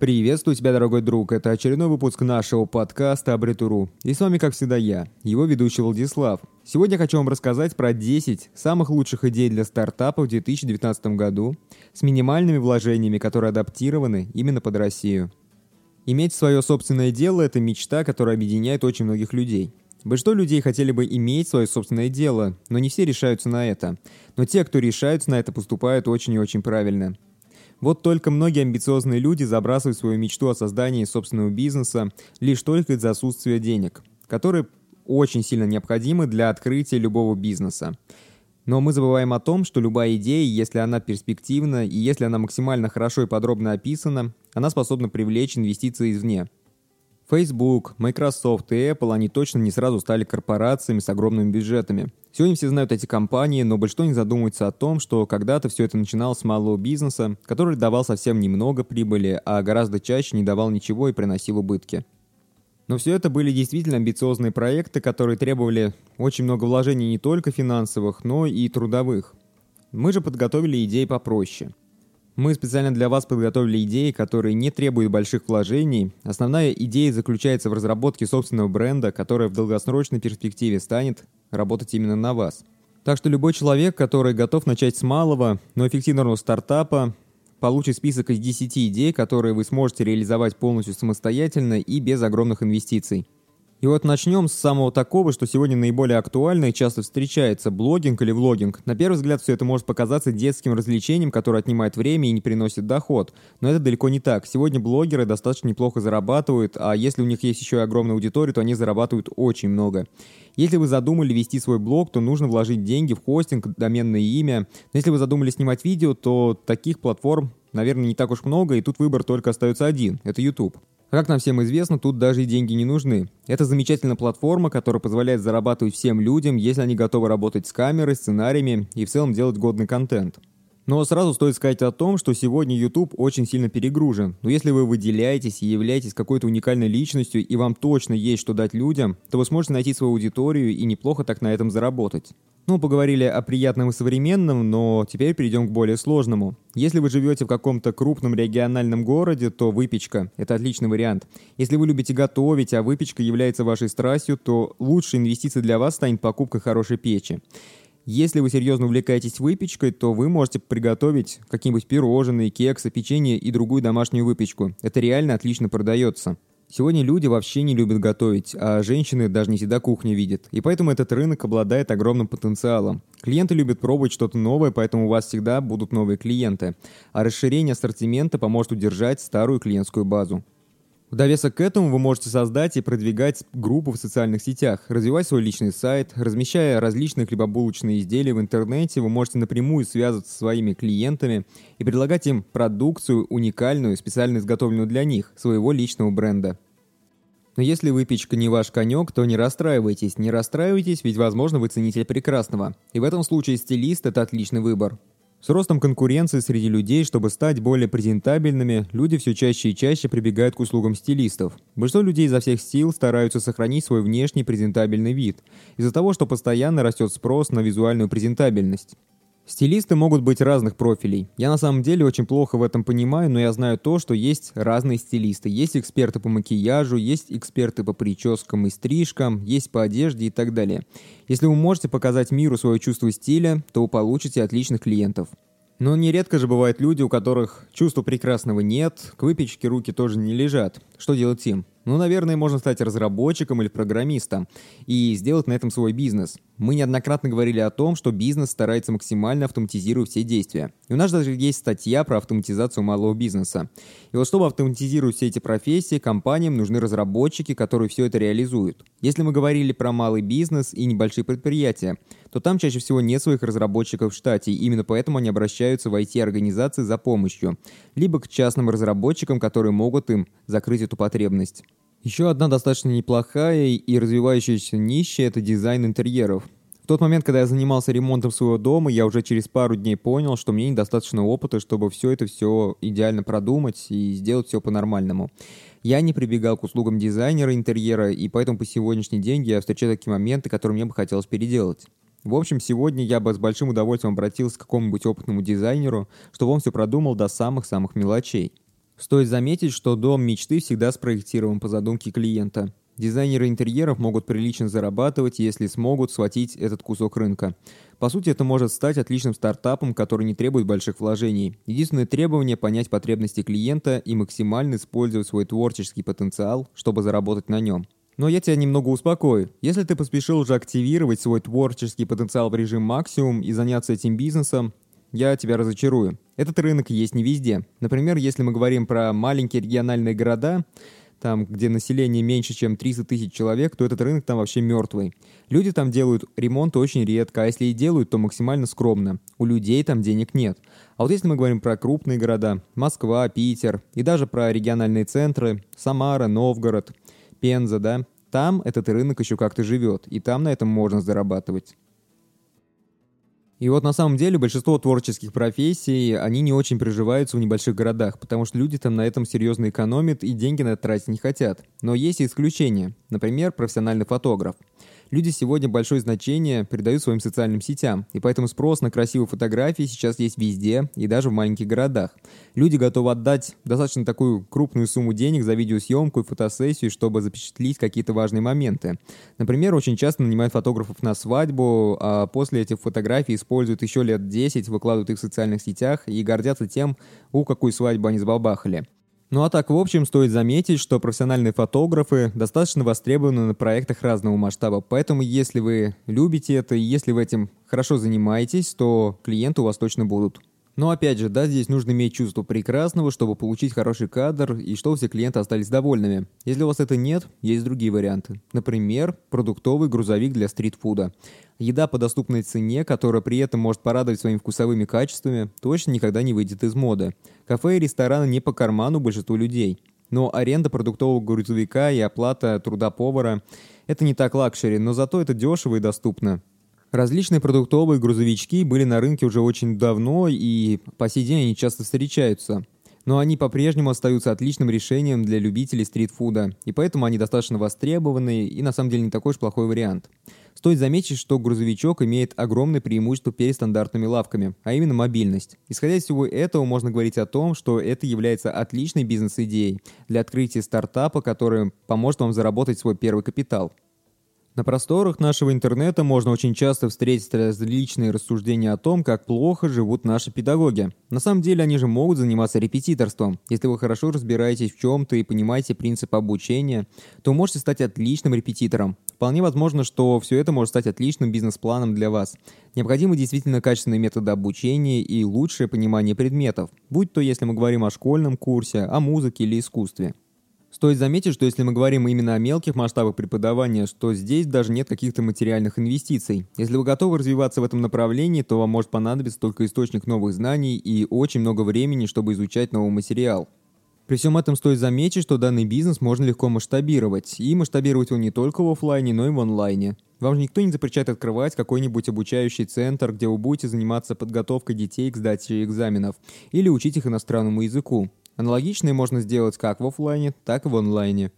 Приветствую тебя, дорогой друг. Это очередной выпуск нашего подкаста Абритуру. И с вами, как всегда, я, его ведущий Владислав. Сегодня хочу вам рассказать про 10 самых лучших идей для стартапа в 2019 году с минимальными вложениями, которые адаптированы именно под Россию. Иметь свое собственное дело – это мечта, которая объединяет очень многих людей. Большинство людей хотели бы иметь свое собственное дело, но не все решаются на это. Но те, кто решаются на это, поступают очень и очень правильно – вот только многие амбициозные люди забрасывают свою мечту о создании собственного бизнеса лишь только из-за отсутствия денег, которые очень сильно необходимы для открытия любого бизнеса. Но мы забываем о том, что любая идея, если она перспективна и если она максимально хорошо и подробно описана, она способна привлечь инвестиции извне – Facebook, Microsoft и Apple, они точно не сразу стали корпорациями с огромными бюджетами. Сегодня все знают эти компании, но большинство не задумывается о том, что когда-то все это начиналось с малого бизнеса, который давал совсем немного прибыли, а гораздо чаще не давал ничего и приносил убытки. Но все это были действительно амбициозные проекты, которые требовали очень много вложений не только финансовых, но и трудовых. Мы же подготовили идеи попроще – мы специально для вас подготовили идеи, которые не требуют больших вложений. Основная идея заключается в разработке собственного бренда, которая в долгосрочной перспективе станет работать именно на вас. Так что любой человек, который готов начать с малого, но эффективного стартапа, получит список из 10 идей, которые вы сможете реализовать полностью самостоятельно и без огромных инвестиций. И вот начнем с самого такого, что сегодня наиболее актуально и часто встречается – блогинг или влогинг. На первый взгляд все это может показаться детским развлечением, которое отнимает время и не приносит доход. Но это далеко не так. Сегодня блогеры достаточно неплохо зарабатывают, а если у них есть еще и огромная аудитория, то они зарабатывают очень много. Если вы задумали вести свой блог, то нужно вложить деньги в хостинг, доменное имя. Но если вы задумали снимать видео, то таких платформ, наверное, не так уж много, и тут выбор только остается один – это YouTube. Как нам всем известно, тут даже и деньги не нужны. Это замечательная платформа, которая позволяет зарабатывать всем людям, если они готовы работать с камерой, сценариями и в целом делать годный контент. Но сразу стоит сказать о том, что сегодня YouTube очень сильно перегружен. Но если вы выделяетесь и являетесь какой-то уникальной личностью, и вам точно есть что дать людям, то вы сможете найти свою аудиторию и неплохо так на этом заработать. Ну, поговорили о приятном и современном, но теперь перейдем к более сложному. Если вы живете в каком-то крупном региональном городе, то выпечка – это отличный вариант. Если вы любите готовить, а выпечка является вашей страстью, то лучшей инвестицией для вас станет покупка хорошей печи. Если вы серьезно увлекаетесь выпечкой, то вы можете приготовить какие-нибудь пирожные, кексы, печенье и другую домашнюю выпечку. Это реально отлично продается. Сегодня люди вообще не любят готовить, а женщины даже не всегда кухню видят. И поэтому этот рынок обладает огромным потенциалом. Клиенты любят пробовать что-то новое, поэтому у вас всегда будут новые клиенты. А расширение ассортимента поможет удержать старую клиентскую базу. В довесок к этому вы можете создать и продвигать группу в социальных сетях, развивать свой личный сайт, размещая различные хлебобулочные изделия в интернете, вы можете напрямую связываться со своими клиентами и предлагать им продукцию уникальную, специально изготовленную для них, своего личного бренда. Но если выпечка не ваш конек, то не расстраивайтесь. Не расстраивайтесь, ведь, возможно, вы ценитель прекрасного. И в этом случае стилист – это отличный выбор. С ростом конкуренции среди людей, чтобы стать более презентабельными, люди все чаще и чаще прибегают к услугам стилистов. Большинство людей изо всех сил стараются сохранить свой внешний презентабельный вид, из-за того, что постоянно растет спрос на визуальную презентабельность. Стилисты могут быть разных профилей. Я на самом деле очень плохо в этом понимаю, но я знаю то, что есть разные стилисты. Есть эксперты по макияжу, есть эксперты по прическам и стрижкам, есть по одежде и так далее. Если вы можете показать миру свое чувство стиля, то вы получите отличных клиентов. Но нередко же бывают люди, у которых чувства прекрасного нет, к выпечке руки тоже не лежат. Что делать им? Ну, наверное, можно стать разработчиком или программистом и сделать на этом свой бизнес. Мы неоднократно говорили о том, что бизнес старается максимально автоматизировать все действия. И у нас даже есть статья про автоматизацию малого бизнеса. И вот чтобы автоматизировать все эти профессии, компаниям нужны разработчики, которые все это реализуют. Если мы говорили про малый бизнес и небольшие предприятия, то там чаще всего нет своих разработчиков в штате, и именно поэтому они обращаются в IT-организации за помощью, либо к частным разработчикам, которые могут им закрыть эту потребность. Еще одна достаточно неплохая и развивающаяся ниша – это дизайн интерьеров. В тот момент, когда я занимался ремонтом своего дома, я уже через пару дней понял, что мне недостаточно опыта, чтобы все это все идеально продумать и сделать все по-нормальному. Я не прибегал к услугам дизайнера интерьера, и поэтому по сегодняшний день я встречаю такие моменты, которые мне бы хотелось переделать. В общем, сегодня я бы с большим удовольствием обратился к какому-нибудь опытному дизайнеру, чтобы он все продумал до самых-самых мелочей. Стоит заметить, что дом мечты всегда спроектирован по задумке клиента. Дизайнеры интерьеров могут прилично зарабатывать, если смогут схватить этот кусок рынка. По сути, это может стать отличным стартапом, который не требует больших вложений. Единственное требование – понять потребности клиента и максимально использовать свой творческий потенциал, чтобы заработать на нем. Но я тебя немного успокою. Если ты поспешил уже активировать свой творческий потенциал в режим максимум и заняться этим бизнесом, я тебя разочарую. Этот рынок есть не везде. Например, если мы говорим про маленькие региональные города, там, где население меньше, чем 300 тысяч человек, то этот рынок там вообще мертвый. Люди там делают ремонт очень редко, а если и делают, то максимально скромно. У людей там денег нет. А вот если мы говорим про крупные города, Москва, Питер, и даже про региональные центры, Самара, Новгород, Пенза, да, там этот рынок еще как-то живет, и там на этом можно зарабатывать. И вот на самом деле большинство творческих профессий, они не очень приживаются в небольших городах, потому что люди там на этом серьезно экономят и деньги на это тратить не хотят. Но есть и исключения. Например, профессиональный фотограф. Люди сегодня большое значение придают своим социальным сетям, и поэтому спрос на красивые фотографии сейчас есть везде и даже в маленьких городах. Люди готовы отдать достаточно такую крупную сумму денег за видеосъемку и фотосессию, чтобы запечатлить какие-то важные моменты. Например, очень часто нанимают фотографов на свадьбу, а после этих фотографий используют еще лет 10, выкладывают их в социальных сетях и гордятся тем, у какой свадьбы они сбалбахали. Ну а так, в общем, стоит заметить, что профессиональные фотографы достаточно востребованы на проектах разного масштаба, поэтому если вы любите это и если вы этим хорошо занимаетесь, то клиенты у вас точно будут. Но опять же, да, здесь нужно иметь чувство прекрасного, чтобы получить хороший кадр и чтобы все клиенты остались довольными. Если у вас это нет, есть другие варианты. Например, продуктовый грузовик для стритфуда. Еда по доступной цене, которая при этом может порадовать своими вкусовыми качествами, точно никогда не выйдет из моды. Кафе и рестораны не по карману большинству людей. Но аренда продуктового грузовика и оплата труда повара – это не так luxury, но зато это дешево и доступно. Различные продуктовые грузовички были на рынке уже очень давно и по сей день они часто встречаются. Но они по-прежнему остаются отличным решением для любителей стритфуда, и поэтому они достаточно востребованы и на самом деле не такой уж плохой вариант. Стоит заметить, что грузовичок имеет огромное преимущество перед стандартными лавками, а именно мобильность. Исходя из всего этого, можно говорить о том, что это является отличной бизнес-идеей для открытия стартапа, который поможет вам заработать свой первый капитал. На просторах нашего интернета можно очень часто встретить различные рассуждения о том, как плохо живут наши педагоги. На самом деле они же могут заниматься репетиторством. Если вы хорошо разбираетесь в чем-то и понимаете принцип обучения, то можете стать отличным репетитором. Вполне возможно, что все это может стать отличным бизнес-планом для вас. Необходимы действительно качественные методы обучения и лучшее понимание предметов, будь то если мы говорим о школьном курсе, о музыке или искусстве. Стоит заметить, что если мы говорим именно о мелких масштабах преподавания, что здесь даже нет каких-то материальных инвестиций. Если вы готовы развиваться в этом направлении, то вам может понадобиться только источник новых знаний и очень много времени, чтобы изучать новый материал. При всем этом стоит заметить, что данный бизнес можно легко масштабировать, и масштабировать его не только в офлайне, но и в онлайне. Вам же никто не запрещает открывать какой-нибудь обучающий центр, где вы будете заниматься подготовкой детей к сдаче экзаменов или учить их иностранному языку. Аналогичные можно сделать как в офлайне, так и в онлайне.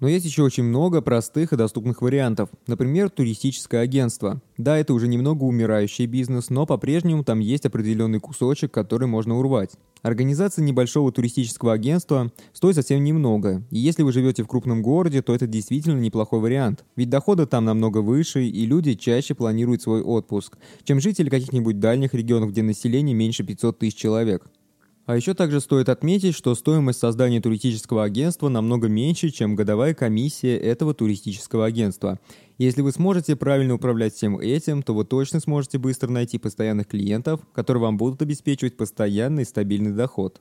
Но есть еще очень много простых и доступных вариантов. Например, туристическое агентство. Да, это уже немного умирающий бизнес, но по-прежнему там есть определенный кусочек, который можно урвать. Организация небольшого туристического агентства стоит совсем немного, и если вы живете в крупном городе, то это действительно неплохой вариант. Ведь доходы там намного выше, и люди чаще планируют свой отпуск, чем жители каких-нибудь дальних регионов, где население меньше 500 тысяч человек. А еще также стоит отметить, что стоимость создания туристического агентства намного меньше, чем годовая комиссия этого туристического агентства. Если вы сможете правильно управлять всем этим, то вы точно сможете быстро найти постоянных клиентов, которые вам будут обеспечивать постоянный стабильный доход.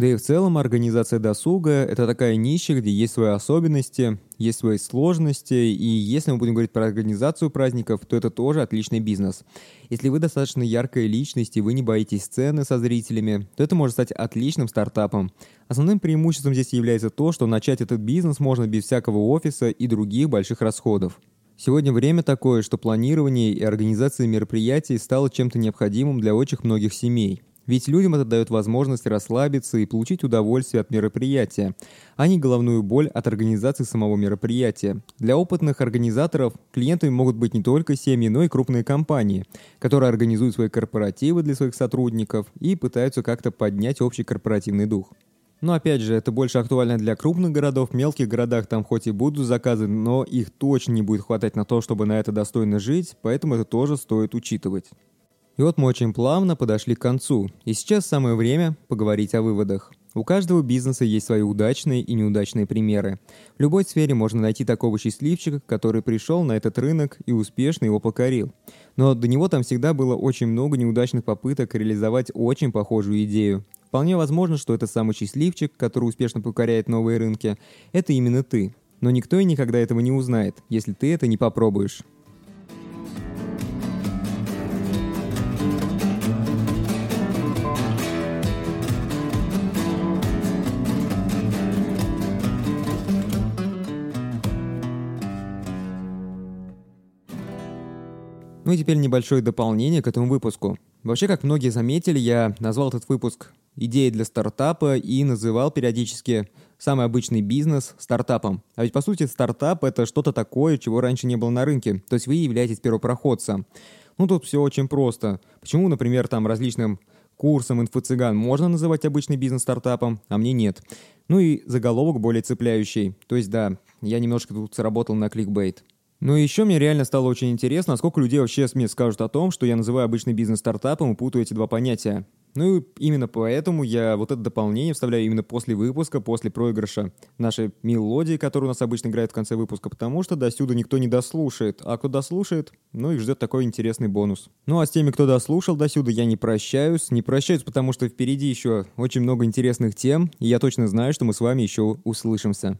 Да и в целом организация досуга – это такая ниша, где есть свои особенности, есть свои сложности, и если мы будем говорить про организацию праздников, то это тоже отличный бизнес. Если вы достаточно яркая личность и вы не боитесь сцены со зрителями, то это может стать отличным стартапом. Основным преимуществом здесь является то, что начать этот бизнес можно без всякого офиса и других больших расходов. Сегодня время такое, что планирование и организация мероприятий стало чем-то необходимым для очень многих семей. Ведь людям это дает возможность расслабиться и получить удовольствие от мероприятия, а не головную боль от организации самого мероприятия. Для опытных организаторов клиентами могут быть не только семьи, но и крупные компании, которые организуют свои корпоративы для своих сотрудников и пытаются как-то поднять общий корпоративный дух. Но опять же, это больше актуально для крупных городов. В мелких городах там хоть и будут заказы, но их точно не будет хватать на то, чтобы на это достойно жить, поэтому это тоже стоит учитывать. И вот мы очень плавно подошли к концу. И сейчас самое время поговорить о выводах. У каждого бизнеса есть свои удачные и неудачные примеры. В любой сфере можно найти такого счастливчика, который пришел на этот рынок и успешно его покорил. Но до него там всегда было очень много неудачных попыток реализовать очень похожую идею. Вполне возможно, что это самый счастливчик, который успешно покоряет новые рынки, это именно ты. Но никто и никогда этого не узнает, если ты это не попробуешь. Ну и теперь небольшое дополнение к этому выпуску. Вообще, как многие заметили, я назвал этот выпуск идеи для стартапа и называл периодически самый обычный бизнес стартапом. А ведь по сути стартап это что-то такое, чего раньше не было на рынке. То есть вы являетесь первопроходцем. Ну тут все очень просто. Почему, например, там различным курсом инфо-цыган можно называть обычный бизнес стартапом, а мне нет. Ну и заголовок более цепляющий. То есть да, я немножко тут сработал на кликбейт. Ну и еще мне реально стало очень интересно, сколько людей вообще мне скажут о том, что я называю обычный бизнес стартапом и путаю эти два понятия. Ну и именно поэтому я вот это дополнение вставляю именно после выпуска, после проигрыша нашей мелодии, которая у нас обычно играет в конце выпуска, потому что до сюда никто не дослушает. А кто дослушает, ну их ждет такой интересный бонус. Ну а с теми, кто дослушал до сюда, я не прощаюсь. Не прощаюсь, потому что впереди еще очень много интересных тем, и я точно знаю, что мы с вами еще услышимся.